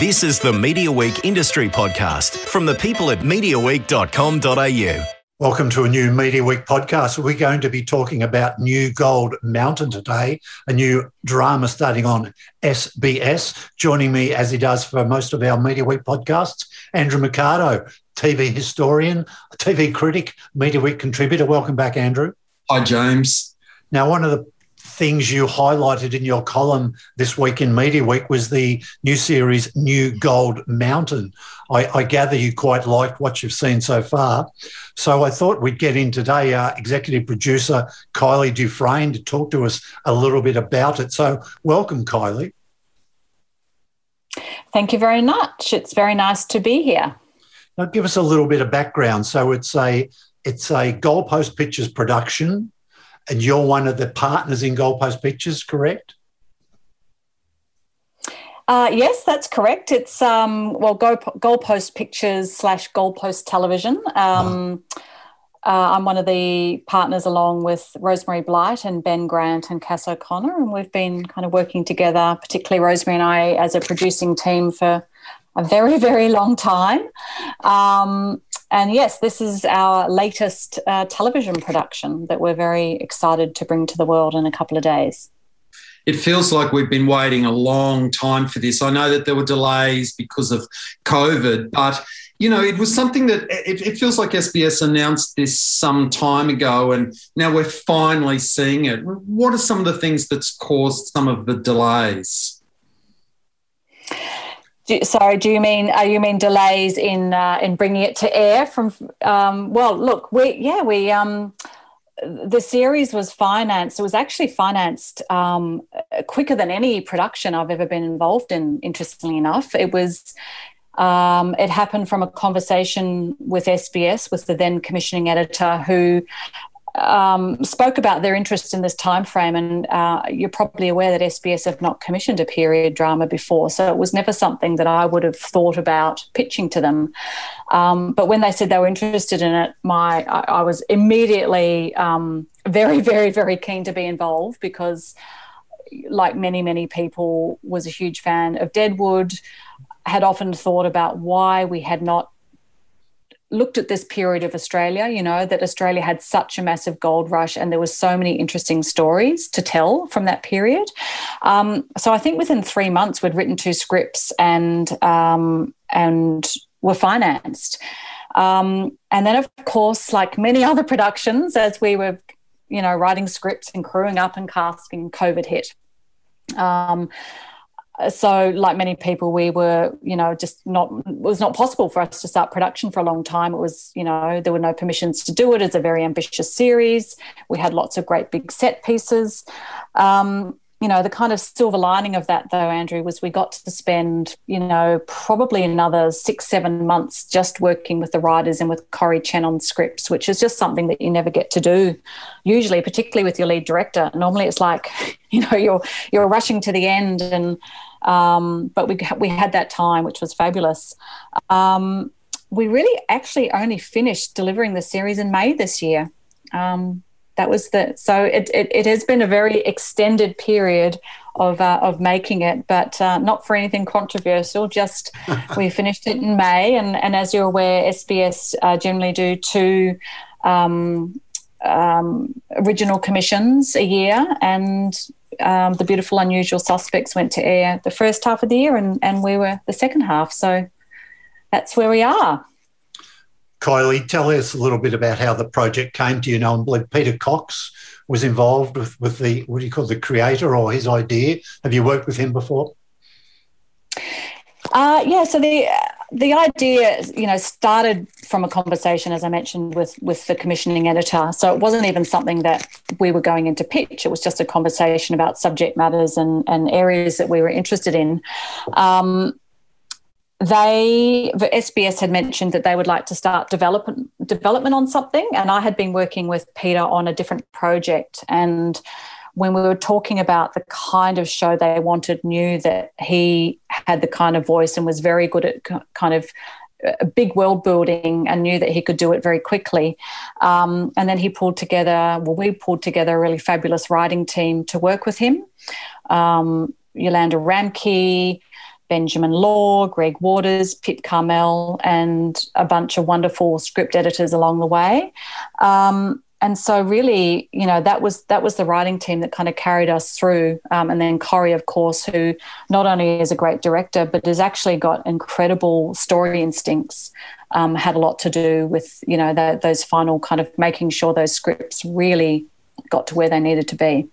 This is the Media Week Industry Podcast from the people at MediaWeek.com.au. Welcome to a new Media Week podcast. We're going to be talking about New Gold Mountain today, a new drama starting on SBS. Joining me, as he does for most of our Media Week podcasts, Andrew Mercado, TV historian, TV critic, Media Week contributor. Welcome back, Andrew. Hi, James. Now, one of the things you highlighted in your column this week in Media Week was the new series New Gold Mountain. I, I gather you quite liked what you've seen so far. So I thought we'd get in today, uh, executive producer Kylie Dufresne, to talk to us a little bit about it. So welcome, Kylie. Thank you very much. It's very nice to be here. Now, give us a little bit of background. So it's a it's a Goldpost Pictures production and you're one of the partners in Goldpost Pictures, correct? Uh, yes, that's correct. It's um, well, Gold, Goldpost Pictures slash Goldpost Television. Um, uh, I'm one of the partners along with Rosemary Blight and Ben Grant and Cass O'Connor, and we've been kind of working together, particularly Rosemary and I, as a producing team for a very, very long time. Um, and yes, this is our latest uh, television production that we're very excited to bring to the world in a couple of days. It feels like we've been waiting a long time for this. I know that there were delays because of COVID, but you know, it was something that it, it, feels like SBS announced this some time ago, and now we're finally seeing it. What are some of the things that's caused some of the delays? Do, sorry, do you mean uh, you mean delays in uh, in bringing it to air? From um, well, look, we yeah we um, the series was financed. It was actually financed um, quicker than any production I've ever been involved in. Interestingly enough, it was. Um, it happened from a conversation with SBS, with the then commissioning editor, who um, spoke about their interest in this time frame, and uh, you're probably aware that SBS have not commissioned a period drama before, so it was never something that I would have thought about pitching to them. Um, but when they said they were interested in it, my I, I was immediately um, very, very, very keen to be involved because, like many, many people, was a huge fan of Deadwood. Had often thought about why we had not looked at this period of Australia, you know, that Australia had such a massive gold rush and there was so many interesting stories to tell from that period. Um, so I think within three months we'd written two scripts and um, and were financed. Um, and then, of course, like many other productions, as we were, you know, writing scripts and crewing up and casting, COVID hit. Um, so like many people we were you know just not it was not possible for us to start production for a long time. It was you know there were no permissions to do it. It's a very ambitious series. We had lots of great big set pieces. Um, you know, the kind of silver lining of that, though, Andrew, was we got to spend, you know, probably another six, seven months just working with the writers and with Corrie Chen on scripts, which is just something that you never get to do, usually, particularly with your lead director. Normally, it's like, you know, you're you're rushing to the end, and um, but we we had that time, which was fabulous. Um, we really actually only finished delivering the series in May this year. Um, that was the so it, it, it has been a very extended period of uh, of making it, but uh, not for anything controversial. Just we finished it in May, and and as you're aware, SBS uh, generally do two. Um, um, original commissions a year, and um, the beautiful unusual suspects went to air the first half of the year, and, and we were the second half. So that's where we are. Kylie, tell us a little bit about how the project came to you. Know, I believe Peter Cox was involved with, with the, what do you call the creator or his idea? Have you worked with him before? Uh, yeah, so the the idea, you know, started from a conversation, as I mentioned, with with the commissioning editor. So it wasn't even something that we were going into pitch. It was just a conversation about subject matters and and areas that we were interested in. Um, they the SBS had mentioned that they would like to start development development on something, and I had been working with Peter on a different project. And when we were talking about the kind of show they wanted, knew that he had the kind of voice and was very good at kind of uh, big world building and knew that he could do it very quickly. Um, and then he pulled together, well, we pulled together a really fabulous writing team to work with him. Um, Yolanda Ramke, Benjamin Law, Greg Waters, Pip Karmel, and a bunch of wonderful script editors along the way. Um, and so really you know that was that was the writing team that kind of carried us through um, and then Corrie of course who not only is a great director but has actually got incredible story instincts um, had a lot to do with you know the, those final kind of making sure those scripts really got to where they needed to be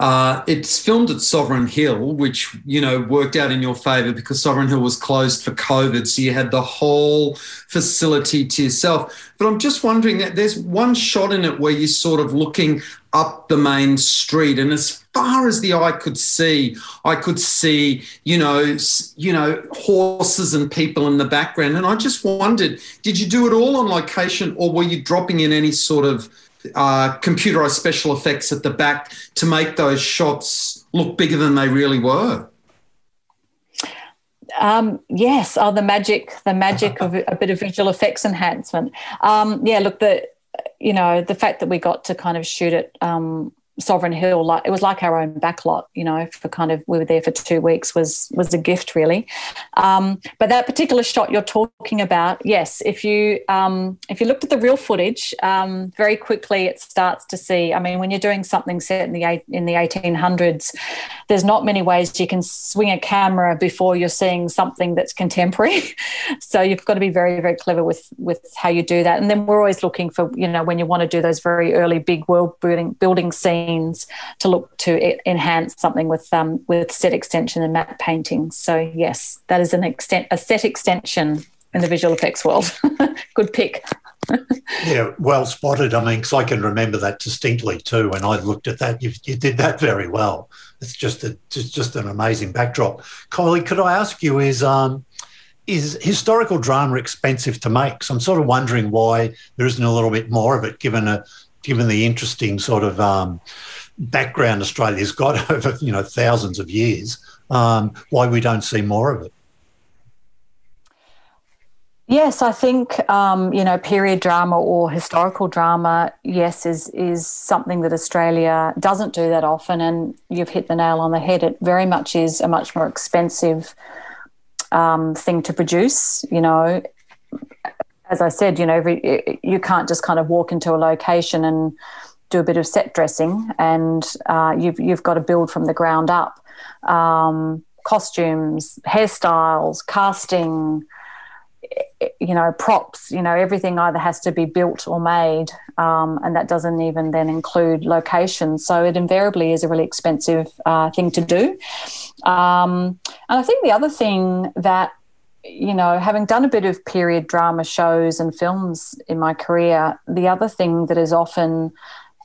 uh, it's filmed at Sovereign Hill, which you know worked out in your favour because Sovereign Hill was closed for COVID, so you had the whole facility to yourself. But I'm just wondering that there's one shot in it where you're sort of looking up the main street, and as far as the eye could see, I could see you know you know horses and people in the background, and I just wondered, did you do it all on location, or were you dropping in any sort of uh, computerized special effects at the back to make those shots look bigger than they really were. Um, yes, oh, the magic, the magic of a bit of visual effects enhancement. Um, yeah, look, the you know the fact that we got to kind of shoot it um, Sovereign Hill, like it was like our own backlot, you know, for kind of we were there for two weeks was was a gift really. Um, but that particular shot you're talking about, yes, if you um, if you looked at the real footage, um, very quickly it starts to see. I mean, when you're doing something set in the in the 1800s, there's not many ways you can swing a camera before you're seeing something that's contemporary. so you've got to be very very clever with with how you do that. And then we're always looking for you know when you want to do those very early big world building building scenes means to look to enhance something with um, with set extension and matte painting. So yes, that is an extent a set extension in the visual effects world. Good pick. yeah, well spotted. I mean, because I can remember that distinctly too. When I looked at that, you, you did that very well. It's just a just, just an amazing backdrop. Kylie, could I ask you is um, is historical drama expensive to make? So I'm sort of wondering why there isn't a little bit more of it, given a given the interesting sort of um, background Australia's got over you know thousands of years, um, why we don't see more of it. Yes, I think um, you know period drama or historical drama. Yes, is is something that Australia doesn't do that often, and you've hit the nail on the head. It very much is a much more expensive um, thing to produce. You know, as I said, you know, you can't just kind of walk into a location and do a bit of set dressing, and uh, you've you've got to build from the ground up. Um, costumes, hairstyles, casting, you know, props. You know, everything either has to be built or made, um, and that doesn't even then include location. So it invariably is a really expensive uh, thing to do. Um, and I think the other thing that you know, having done a bit of period drama shows and films in my career, the other thing that is often,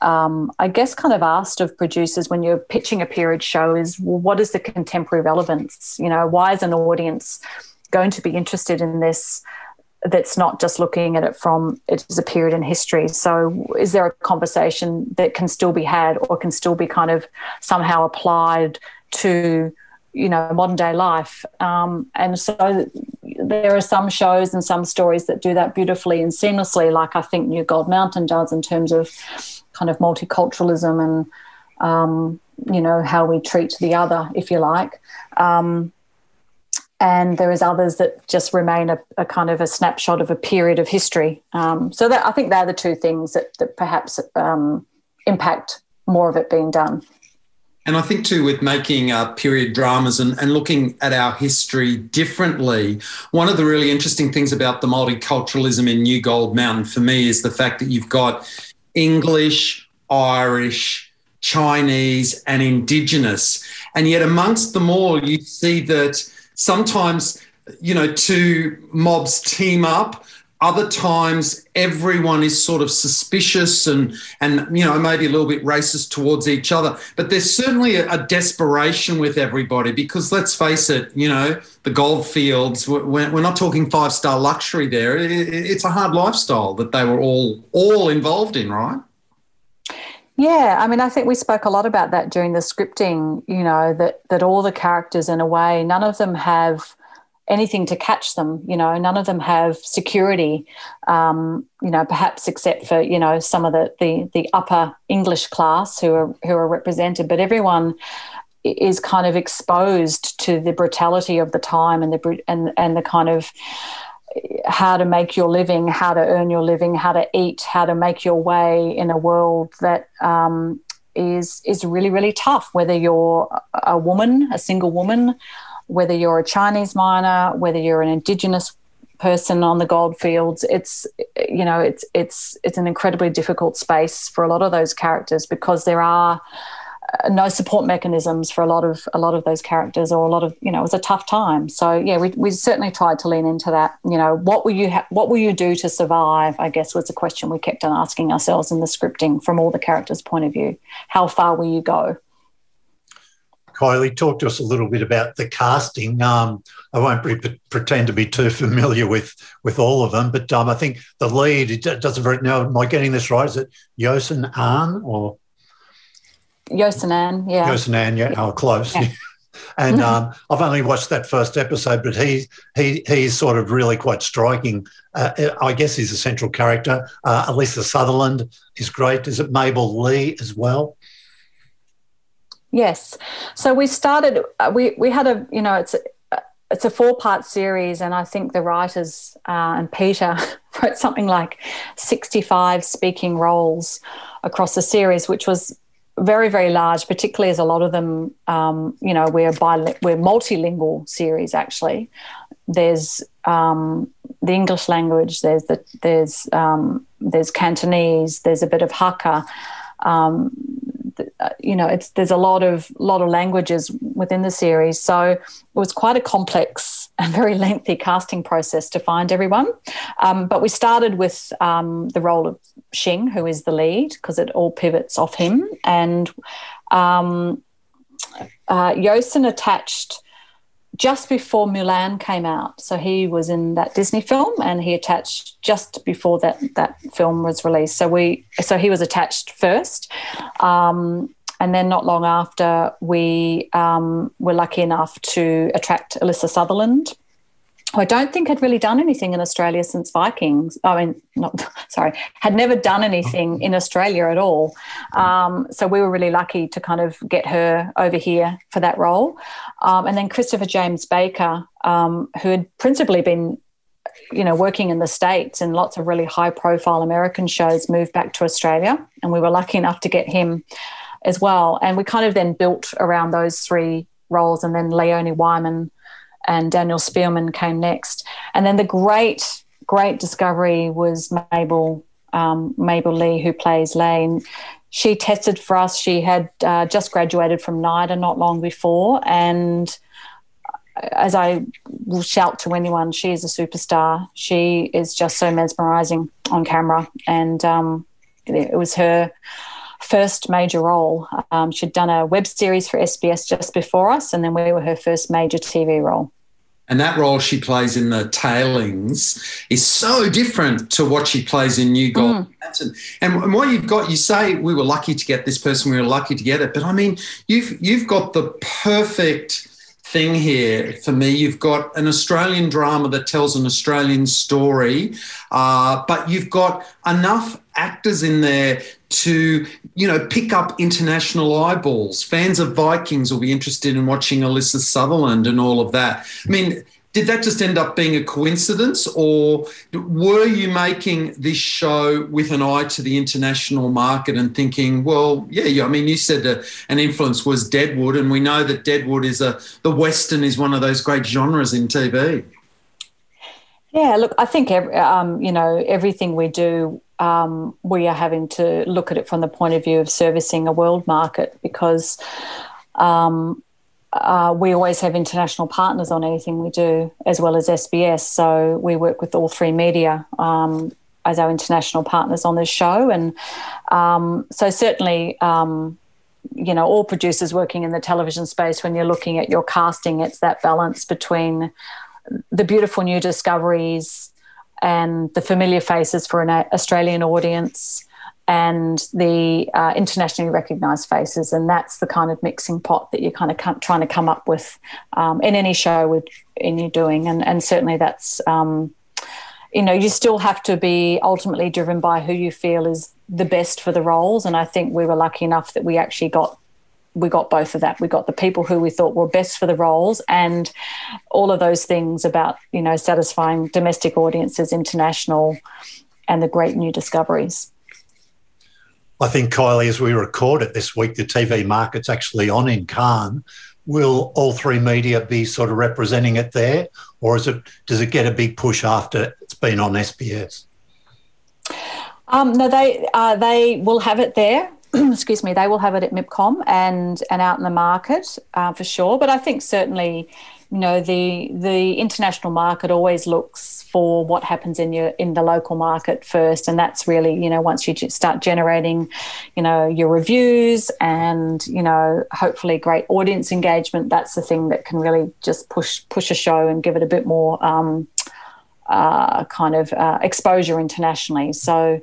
um, I guess, kind of asked of producers when you're pitching a period show is, well, what is the contemporary relevance? You know, why is an audience going to be interested in this? That's not just looking at it from it is a period in history. So, is there a conversation that can still be had or can still be kind of somehow applied to you know modern day life um, and so there are some shows and some stories that do that beautifully and seamlessly like i think new gold mountain does in terms of kind of multiculturalism and um, you know how we treat the other if you like. Um, and there is others that just remain a, a, kind of a snapshot of a period of history. Um, so that i think they're the two things that, that perhaps um, impact more of it being done and I think too, with making uh, period dramas and, and looking at our history differently, one of the really interesting things about the multiculturalism in New Gold Mountain for me is the fact that you've got English, Irish, Chinese, and Indigenous. And yet, amongst them all, you see that sometimes, you know, two mobs team up other times everyone is sort of suspicious and and you know maybe a little bit racist towards each other but there's certainly a, a desperation with everybody because let's face it you know the goldfields we're, we're not talking five star luxury there it, it's a hard lifestyle that they were all all involved in right yeah, I mean, I think we spoke a lot about that during the scripting. You know that that all the characters, in a way, none of them have anything to catch them. You know, none of them have security. Um, you know, perhaps except for you know some of the, the the upper English class who are who are represented, but everyone is kind of exposed to the brutality of the time and the and and the kind of how to make your living, how to earn your living, how to eat, how to make your way in a world that um, is is really really tough. Whether you're a woman, a single woman, whether you're a Chinese miner, whether you're an Indigenous person on the gold fields, it's you know it's it's it's an incredibly difficult space for a lot of those characters because there are uh, no support mechanisms for a lot of a lot of those characters or a lot of you know it was a tough time. So yeah we, we certainly tried to lean into that. You know what will you ha- what will you do to survive i guess was a question we kept on asking ourselves in the scripting from all the characters point of view. How far will you go Kylie, talk to us a little bit about the casting. Um, I won't pre- pretend to be too familiar with with all of them, but um, I think the lead it doesn't very. Now, am I getting this right? Is it Yosin Ahn or Yosanan, yeah. Yosanan, yeah, oh, close. Yeah. and um, I've only watched that first episode, but he he he's sort of really quite striking. Uh, I guess he's a central character. Uh, Alyssa Sutherland is great. Is it Mabel Li as well? Yes. So we started. Uh, we we had a you know it's. A, it's a four part series, and I think the writers uh, and Peter wrote something like 65 speaking roles across the series, which was very very large particularly as a lot of them um, you know we're bi- we're multilingual series actually there's um, the english language there's the there's um, there's cantonese there's a bit of hakka um, uh, you know, it's there's a lot of lot of languages within the series, so it was quite a complex and very lengthy casting process to find everyone. Um, but we started with um, the role of Xing, who is the lead, because it all pivots off him, and um, uh, Yoson attached just before Mulan came out. So he was in that Disney film, and he attached just before that that film was released. So we so he was attached first, um, and then not long after we um, were lucky enough to attract Alyssa Sutherland I don't think had really done anything in Australia since Vikings. I mean, not sorry, had never done anything in Australia at all. Um, so we were really lucky to kind of get her over here for that role. Um, and then Christopher James Baker, um, who had principally been, you know, working in the states and lots of really high-profile American shows, moved back to Australia, and we were lucky enough to get him as well. And we kind of then built around those three roles, and then Leonie Whyman and Daniel Spielman came next. And then the great, great discovery was Mabel um, Mabel Li, who plays Lane. She tested for us. She had uh, just graduated from NIDA not long before, and as I will shout to anyone, she is a superstar. She is just so mesmerizing on camera, and um, it was her first major role. Um, she'd done a web series for SBS just before us, and then we were her first major TV role. And that role she plays in the tailings is so different to what she plays in New Gold mm. And, and what you've got, you say we were lucky to get this person, we were lucky to get it, but I mean, you've you've got the perfect thing here for me. You've got an Australian drama that tells an Australian story, uh, but you've got enough actors in there to you know pick up international eyeballs. Fans of Vikings will be interested in watching Alyssa Sutherland and all of that. I mean did that just end up being a coincidence or were you making this show with an eye to the international market and thinking well yeah yeah i mean you said an influence was deadwood and we know that deadwood is a the western is one of those great genres in tv yeah look i think um, you know everything we do um, we are having to look at it from the point of view of servicing a world market because um, uh, we always have international partners on anything we do, as well as SBS. So we work with All3Media um, as our international partners on this show, and um, so certainly. Um, you know, all producers working in the television space, when you're looking at your casting, it's that balance between the beautiful new discoveries and the familiar faces for an Australian audience, and the uh, internationally recognized faces. And that's the kind of mixing pot that you're kind of trying to come up with um, in any show with, in you're doing. And, and certainly that's, um, you know, you still have to be ultimately driven by who you feel is the best for the roles. And I think we were lucky enough that we actually got we got both of that. We got the people who we thought were best for the roles, and all of those things about you know satisfying domestic audiences, international, and the great new discoveries. I think Kylie, as we record it this week, the TV market's actually on in Cannes. Will All3Media be sort of representing it there, or is it does it get a big push after it's been on SBS? Um, no, they uh, they will have it there. excuse me, they will have it at MIPCOM and and out in the market uh, for sure. But I think certainly, you know, the the international market always looks for what happens in your in the local market first, and that's really you know once you start generating, you know, your reviews and you know hopefully great audience engagement. That's the thing that can really just push push a show and give it a bit more. Um, uh, kind of uh, exposure internationally. So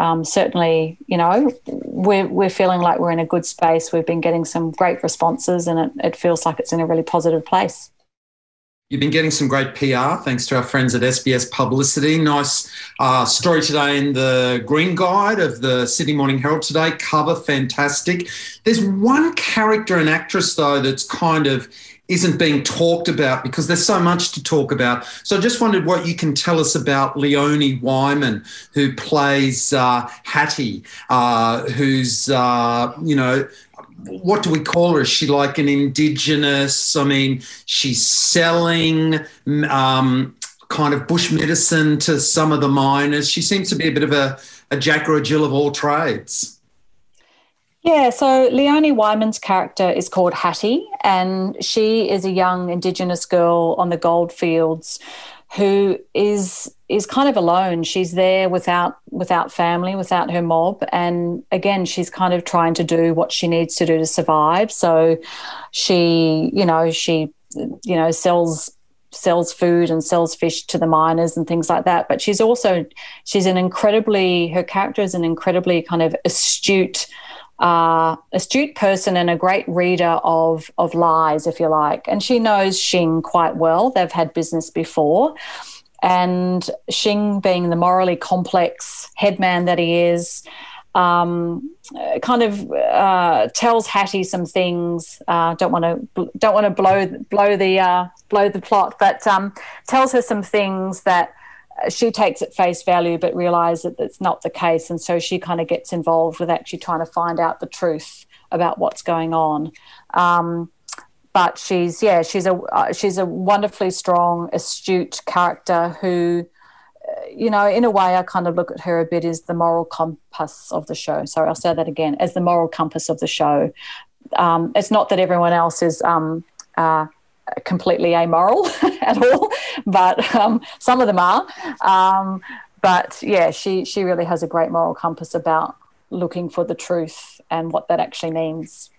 um, certainly, you know, we're, we're feeling like we're in a good space. We've been getting some great responses and it, it feels like it's in a really positive place. You've been getting some great PR thanks to our friends at SBS Publicity. Nice uh, story today in the Green Guide of the Sydney Morning Herald today. Cover fantastic. There's one character and actress, though, that's kind of isn't being talked about because there's so much to talk about. So I just wondered what you can tell us about Leonie Whyman, who plays uh, Hattie, uh, who's, uh, you know, what do we call her? Is she like an indigenous? I mean, she's selling um, kind of bush medicine to some of the miners. She seems to be a bit of a, a Jack or a Jill of all trades. Yeah, so Leonie Whyman's character is called Hattie, and she is a young Indigenous girl on the goldfields who is is kind of alone. She's there without without family, without her mob, and again, she's kind of trying to do what she needs to do to survive. So, she, you know, she, you know, sells sells food and sells fish to the miners and things like that. But she's also she's an incredibly her character is an incredibly kind of astute uh, astute person and a great reader of of lies, if you like. And she knows Shing quite well. They've had business before. And Shing, being the morally complex headman that he is, um, kind of uh, tells Hattie some things. Uh, don't want to don't want to blow blow the uh, blow the plot, but um, tells her some things that she takes it face value but realizes that it's not the case. And so she kind of gets involved with actually trying to find out the truth about what's going on. Um, but she's yeah she's a uh, she's a wonderfully strong astute character who uh, you know in a way i kind of look at her a bit as the moral compass of the show. Sorry i'll say that again as the moral compass of the show. Um, it's not that everyone else is um, uh, completely amoral at all, but um, some of them are. Um, but yeah, she she really has a great moral compass about looking for the truth and what that actually means.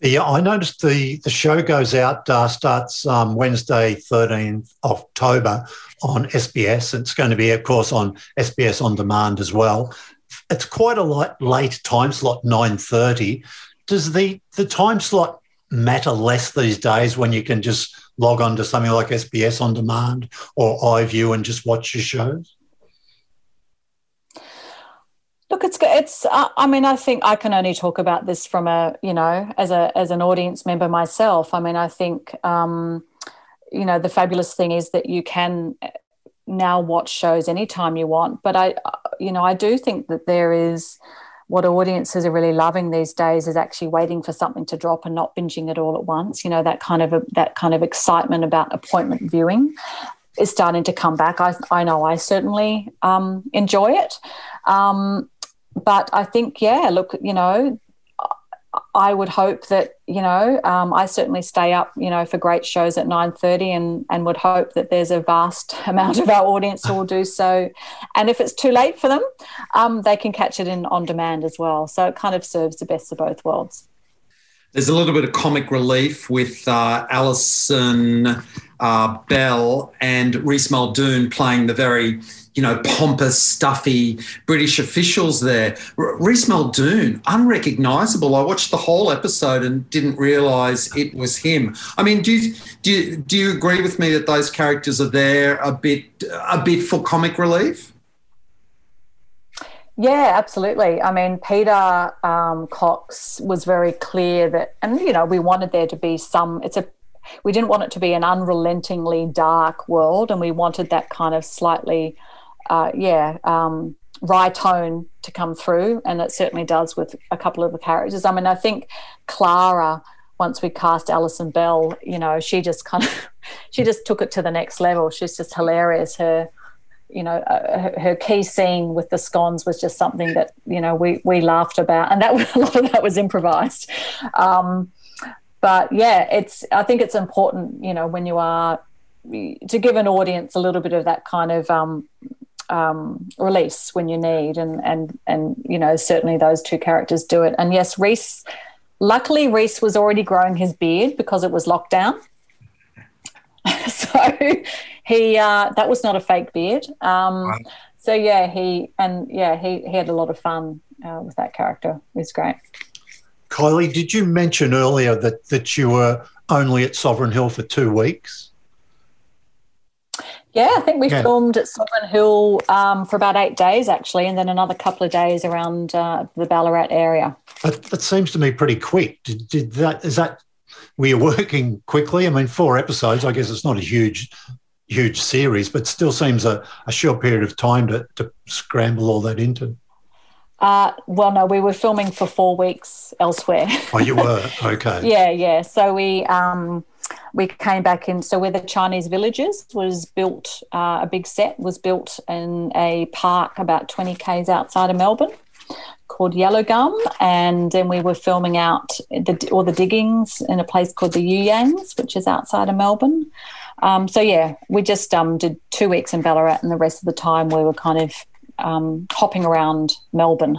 Yeah, I noticed the the show goes out uh, starts um, Wednesday, thirteenth October on SBS. It's going to be, of course, on SBS on demand as well. It's quite a light, late time slot, nine thirty. Does the the time slot matter less these days when you can just log on to something like SBS on demand or iView and just watch your shows? Look, it's it's. Uh, I mean, I think I can only talk about this from a you know as a as an audience member myself. I mean, I think um, you know the fabulous thing is that you can now watch shows anytime you want. But I, uh, you know, I do think that there is what audiences are really loving these days is actually waiting for something to drop and not binging it all at once. You know that kind of a, that kind of excitement about appointment viewing is starting to come back. I, I know I certainly um, enjoy it, um, but I think yeah, look, you know, I would hope that you know um, I certainly stay up you know for great shows at nine thirty and and would hope that there's a vast amount of our audience who will do so, and if it's too late for them, um, they can catch it in on demand as well. So it kind of serves the best of both worlds. There's a little bit of comic relief with uh, Alison uh, Bell and Rhys Muldoon playing the very you know, pompous, stuffy British officials there. R- Rhys Muldoon, unrecognisable. I watched the whole episode and didn't realise it was him. I mean, do you, do you, do you agree with me that those characters are there a bit a bit for comic relief? Yeah, absolutely. I mean, Peter um, Cox was very clear that, and you know, we wanted there to be some. It's a, we didn't want it to be an unrelentingly dark world, and we wanted that kind of slightly, uh, yeah, um, wry tone to come through, and it certainly does with a couple of the characters. I mean, I think Clara. Once we cast Alison Bell, you know, she just kind of, she just took it to the next level. She's just hilarious. Her you know, uh, her, key scene with the scones was just something that you know we we laughed about, and that a lot of that was improvised. Um, but yeah, it's I think it's important, you know, when you are to give an audience a little bit of that kind of um, um, release when you need, and and and you know, certainly those two characters do it. And yes, Rhys. Luckily, Rhys was already growing his beard because it was lockdown. so he uh, that was not a fake beard. Um, So yeah, he and yeah he, he had a lot of fun uh, with that character. It was great. Kylie, did you mention earlier that that you were only at Sovereign Hill for two weeks? Yeah, I think we yeah. filmed at Sovereign Hill um, for about eight days actually, and then another couple of days around uh, the Ballarat area. That, that, seems to me pretty quick. Did, did that is that were you working quickly? I mean, four episodes. I guess it's not a huge huge series, but still seems a, a short period of time to, to scramble all that into. Uh, well, no, we were filming for four weeks elsewhere. Oh, you were okay. yeah, yeah. So we um, we came back in. So where the Chinese villages was built, uh, a big set was built in a park about twenty k's outside of Melbourne called Yellow Gum, and then we were filming out the, all the diggings in a place called the You Yangs, which is outside of Melbourne. Um, so yeah, we just um, did two weeks in Ballarat, and the rest of the time we were kind of um, hopping around Melbourne,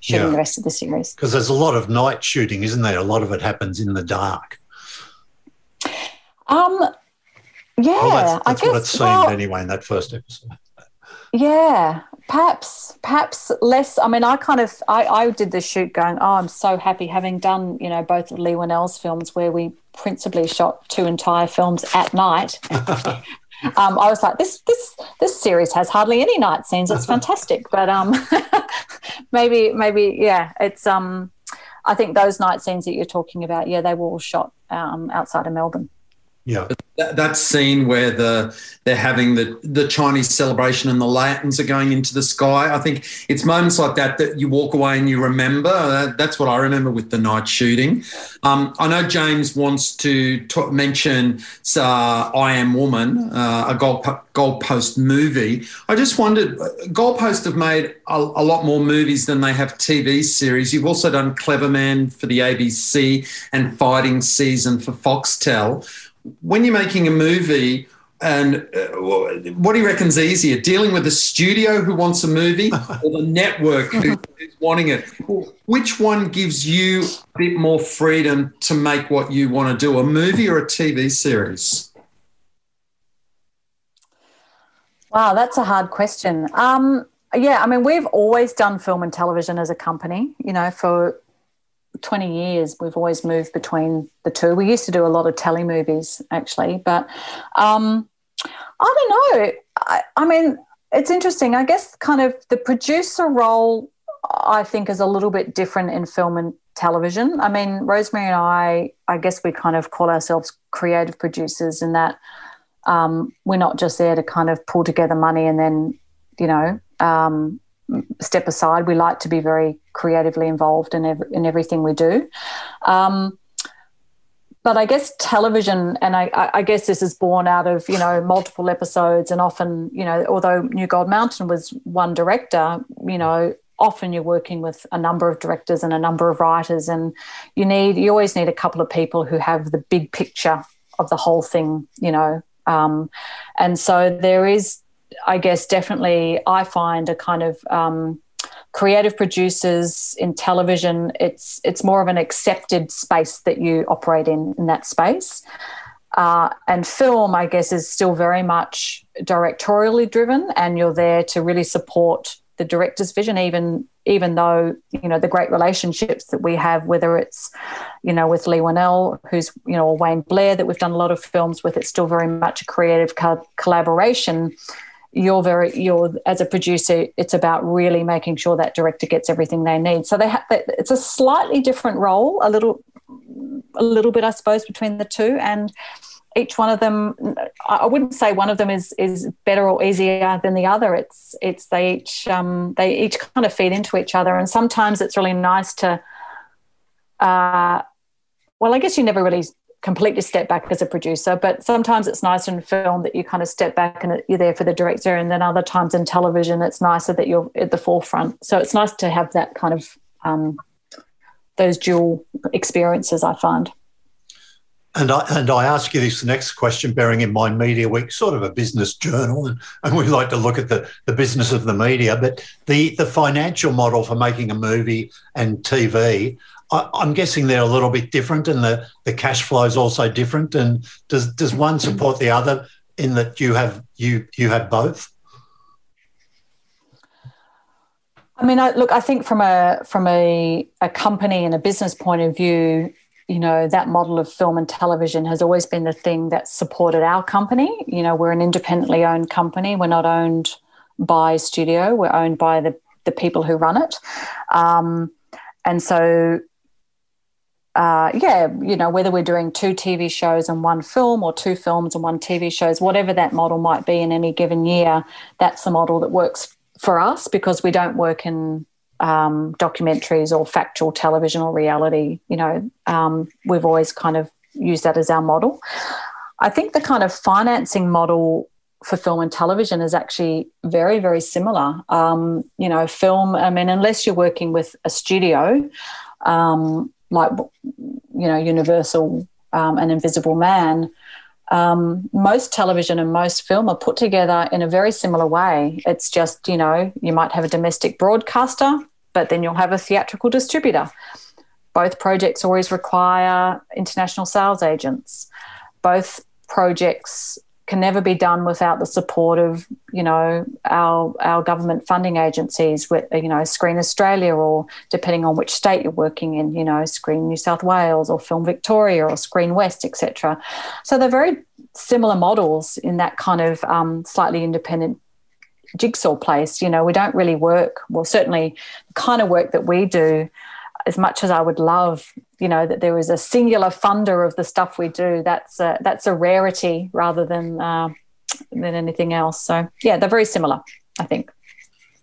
shooting yeah. the rest of the series. Because there's a lot of night shooting, isn't there? A lot of it happens in the dark. Um, yeah, well, that's, that's I guess, what it seemed well, anyway in that first episode. Yeah, perhaps, perhaps less. I mean, I kind of, I, I did the shoot going, oh, I'm so happy having done, you know, both of Leigh Whannell's films where we principally shot two entire films at night. um, I was like, this this this series has hardly any night scenes. It's fantastic, but um, maybe maybe yeah, it's um, I think those night scenes that you're talking about, yeah, they were all shot um, outside of Melbourne. Yeah. That, that, scene where the they're having the the Chinese celebration and the lanterns are going into the sky. I think it's moments like that that you walk away and you remember. Uh, that's what I remember with the night shooting. Um, I know James wants to t- mention uh, I Am Woman, uh, a Gold Goldpost movie. I just wondered, Goldpost have made a, a lot more movies than they have TV series. You've also done Clever Man for the ABC and Fighting Season for Foxtel when you're making a movie, and uh, what do you reckon's easier, dealing with the studio who wants a movie or the network who's wanting it? Which one gives you a bit more freedom to make what you want to do, a movie or a TV series? Wow, that's a hard question. Um, yeah, I mean, we've always done film and television as a company, you know, for 20 years we've always moved between the two. We used to do a lot of telly movies actually but um, i don't know. I, I, mean it's interesting. I guess kind of the producer role i think is a little bit different in film and television. I mean rosemary and i i guess we kind of call ourselves creative producers in that um, we're not just there to kind of pull together money and then you know um, step aside. We like to be very creatively involved in every, in everything we do. Um, but I guess television, and I, I, guess this is born out of you know multiple episodes, and often you know although New Gold Mountain was one director, you know often you're working with a number of directors and a number of writers, and you need you always need a couple of people who have the big picture of the whole thing, you know. Um, and so there is I guess definitely I find a kind of um, creative producers in television. It's it's more of an accepted space that you operate in in that space. Uh, and film, I guess, is still very much directorially driven, and you're there to really support the director's vision, even even though you know the great relationships that we have, whether it's you know with Leigh Whannell, who's you know or Wayne Blair that we've done a lot of films with. It's still very much a creative co- collaboration you're very you're as a producer it's about really making sure that director gets everything they need. So they have it's a slightly different role a little a little bit i suppose between the two and each one of them i wouldn't say one of them is is better or easier than the other. It's it's they each um, they each kind of feed into each other and sometimes it's really nice to uh, well i guess you never really completely step back as a producer, but sometimes it's nice in film that you kind of step back and you're there for the director, and then other times in television it's nicer that you're at the forefront. So it's nice to have that kind of um, those dual experiences. I find. And I, and I ask you this next question, bearing in mind Media Week, sort of a business journal, and, and we like to look at the, the business of the media, but the, the financial model for making a movie and TV, I, am guessing they're a little bit different, and the, the cash flow is also different. And does does one support the other in that you have you you have both? I mean, I, look, I think from a from a, a company and a business point of view, you know, that model of film and television has always been the thing that supported our company. You know, we're an independently owned company. We're not owned by studio. We're owned by the the people who run it. Um, and so uh, yeah, you know, whether we're doing two TV shows and one film or two films and one TV shows, whatever that model might be in any given year, that's the model that works for us because we don't work in um, documentaries or factual television or reality. You know, um, we've always kind of used that as our model. I think the kind of financing model for film and television is actually very, very similar. Um, you know, film, I mean, unless you're working with a studio, um, like you know Universal um, and Invisible Man, um, most television and most film are put together in a very similar way. It's just you know you might have a domestic broadcaster, but then you'll have a theatrical distributor. Both projects always require international sales agents. Both projects can never be done without the support of you know our our government funding agencies with you know Screen Australia or depending on which state you're working in you know Screen New South Wales or Film Victoria or Screen West etc. So they're very similar models in that kind of um, slightly independent jigsaw place. You know we don't really work well certainly the kind of work that we do as much as I would love, you know, that there is a singular funder of the stuff we do, that's a, that's a rarity rather than uh, than anything else. So yeah, they're very similar, I think.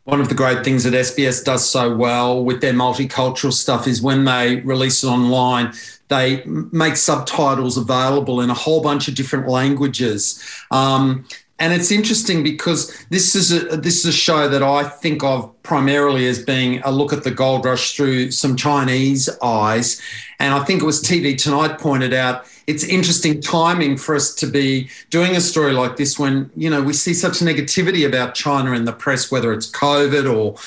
One of the great things that SBS does so well with their multicultural stuff is when they release it online, they make subtitles available in a whole bunch of different languages. Um, and it's interesting because this is a this is a show that I think of primarily as being a look at the gold rush through some Chinese eyes. And I think it was TV Tonight pointed out it's interesting timing for us to be doing a story like this when you know we see such negativity about China in the press, whether it's COVID or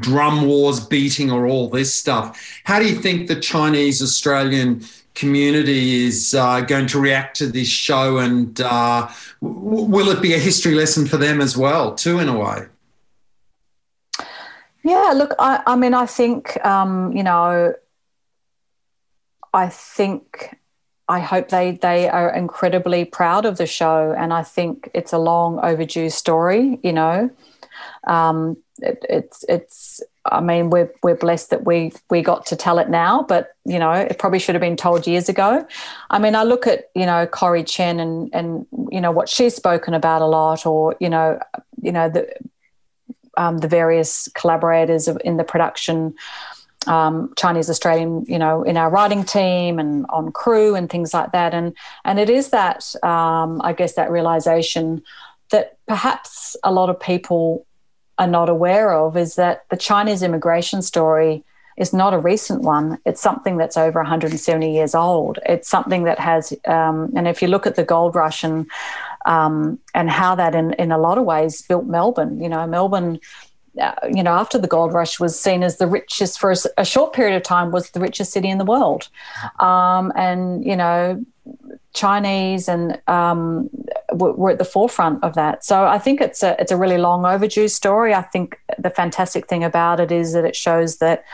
drum wars beating or all this stuff. How do you think the Chinese Australian community is uh, going to react to this show and uh, w- will it be a history lesson for them as well too in a way? Yeah look i, I mean i think um, you know i think i hope they they are incredibly proud of the show and i think it's a long overdue story you know. Um, it, it's it's I mean, we're we're blessed that we we got to tell it now, but you know, it probably should have been told years ago. I mean, I look at you know Corrie Chen and and you know what she's spoken about a lot, or you know, you know the um, the various collaborators in the production, um, Chinese Australian, you know, in our writing team and on crew and things like that, and and it is that um, I guess that realization that perhaps a lot of people are not aware of is that the Chinese immigration story is not a recent one. It's something that's over 170 years old. It's something that has, um, and if you look at the gold rush and um, and how that, in in a lot of ways, built Melbourne. You know, Melbourne. Uh, you know, after the gold rush was seen as the richest for a, a short period of time, was the richest city in the world, um, and you know, Chinese and um, were at the forefront of that. So I think it's a it's a really long overdue story. I think the fantastic thing about it is that it shows that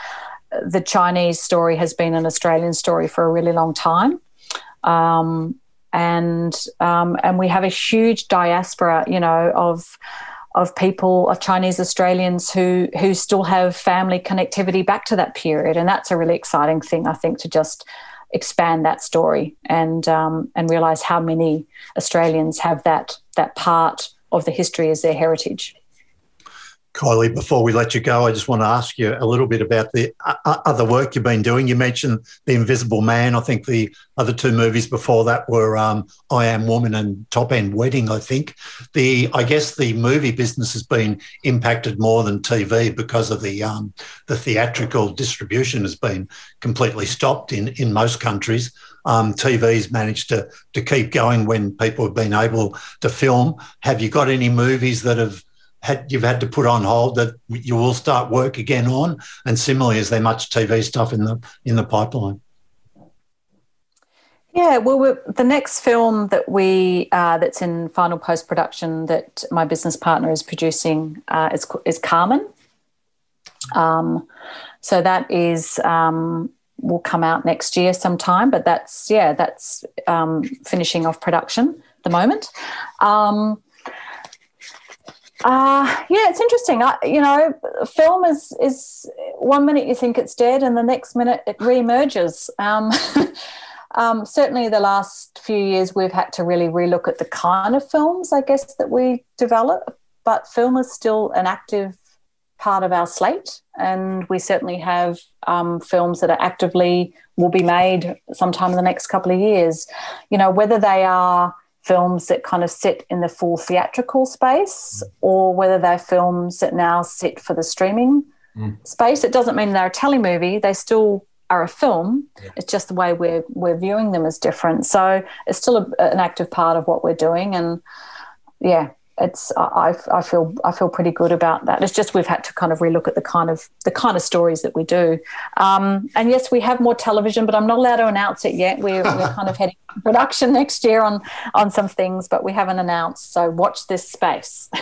the Chinese story has been an Australian story for a really long time. Um, and um, and we have a huge diaspora, you know, of of people of Chinese Australians who who still have family connectivity back to that period, and that's a really exciting thing, I think, to just expand that story and um, and realize how many Australians have that that part of the history as their heritage. Kylie, before we let you go, I just want to ask you a little bit about the other work you've been doing. You mentioned The Invisible Man. I think the other two movies before that were um, I Am Woman and Top End Wedding. I think the I guess the movie business has been impacted more than TV because of the um, the theatrical distribution has been completely stopped in in most countries. Um, TV's managed to to keep going when people have been able to film. Have you got any movies that have had you've had to put on hold that you will start work again on? And similarly, is there much TV stuff in the in the pipeline? Yeah, well, the next film that we uh, that's in final post production that my business partner is producing uh, is is Carmen. Um, so that is um, will come out next year sometime, but that's yeah, that's um, finishing off production at the moment. Um, uh, yeah, it's interesting. I, you know, film is is one minute you think it's dead, and the next minute it re-emerges. Um, um, certainly, the last few years we've had to really relook at the kind of films, I guess, that we develop. But film is still an active part of our slate, and we certainly have um, films that are actively will be made sometime in the next couple of years. You know, whether they are films that kind of sit in the full theatrical space mm. or whether they're films that now sit for the streaming mm. space. It doesn't mean they're a telemovie, they still are a film. Yeah. It's just the way we're, we're viewing them is different. So it's still a, an active part of what we're doing. And yeah, it's I, I feel I feel pretty good about that. It's just we've had to kind of relook at the kind of the kind of stories that we do. Um, and yes, we have more television, but I'm not allowed to announce it yet. We're, we're kind of heading production next year on on some things, but we haven't announced. So watch this space.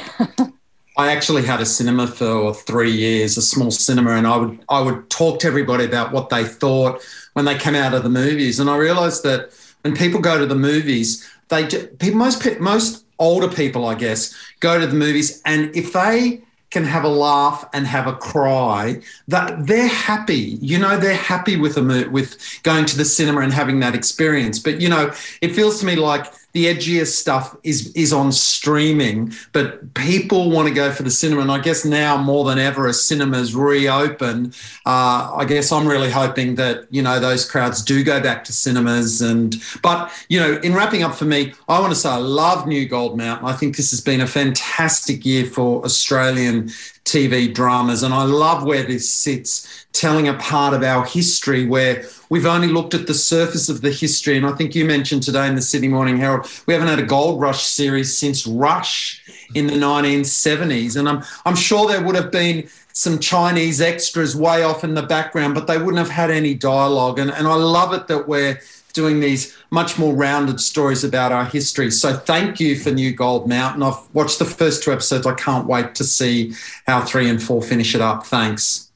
I actually had a cinema for three years, a small cinema, and I would I would talk to everybody about what they thought when they came out of the movies, and I realised that when people go to the movies, they people most most older people, I guess, go to the movies, and if they can have a laugh and have a cry that they're happy. You know they're happy with a with going to the cinema and having that experience. But you know it feels to me like the edgiest stuff is is on streaming, but people want to go for the cinema. And I guess now more than ever, as cinemas reopen, uh, I guess I'm really hoping that you know those crowds do go back to cinemas. And but you know, in wrapping up for me, I want to say I love New Gold Mountain. I think this has been a fantastic year for Australian TV dramas. And I love where this sits, telling a part of our history where we've only looked at the surface of the history. And I think you mentioned today in the Sydney Morning Herald, we haven't had a Gold Rush series since Rush in the 1970s. And I'm, I'm sure there would have been some Chinese extras way off in the background, but they wouldn't have had any dialogue. And, and I love it that we're doing these much more rounded stories about our history. So thank you for New Gold Mountain. I've watched the first two episodes. I can't wait to see how three and four finish it up. Thanks.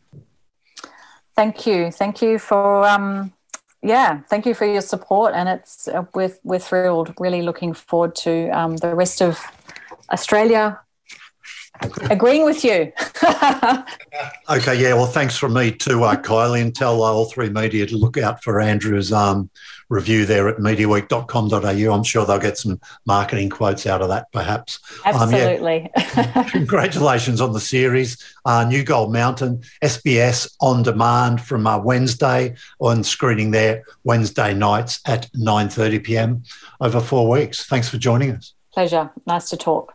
Thank you. Thank you for um, yeah. Thank you for your support, and it's uh, we're we're thrilled. Really looking forward to um, the rest of Australia agreeing with you. okay, yeah. Well, thanks from me too, uh, Kylie, and tell uh, All3Media to look out for Andrew's um, review there at mediaweek.com.au. I'm sure they'll get some marketing quotes out of that, perhaps. Absolutely. Um, yeah. Congratulations on the series. Uh, New Gold Mountain, SBS on demand from uh, Wednesday on screening there Wednesday nights at 9.30 p.m. over four weeks. Thanks for joining us. Pleasure. Nice to talk.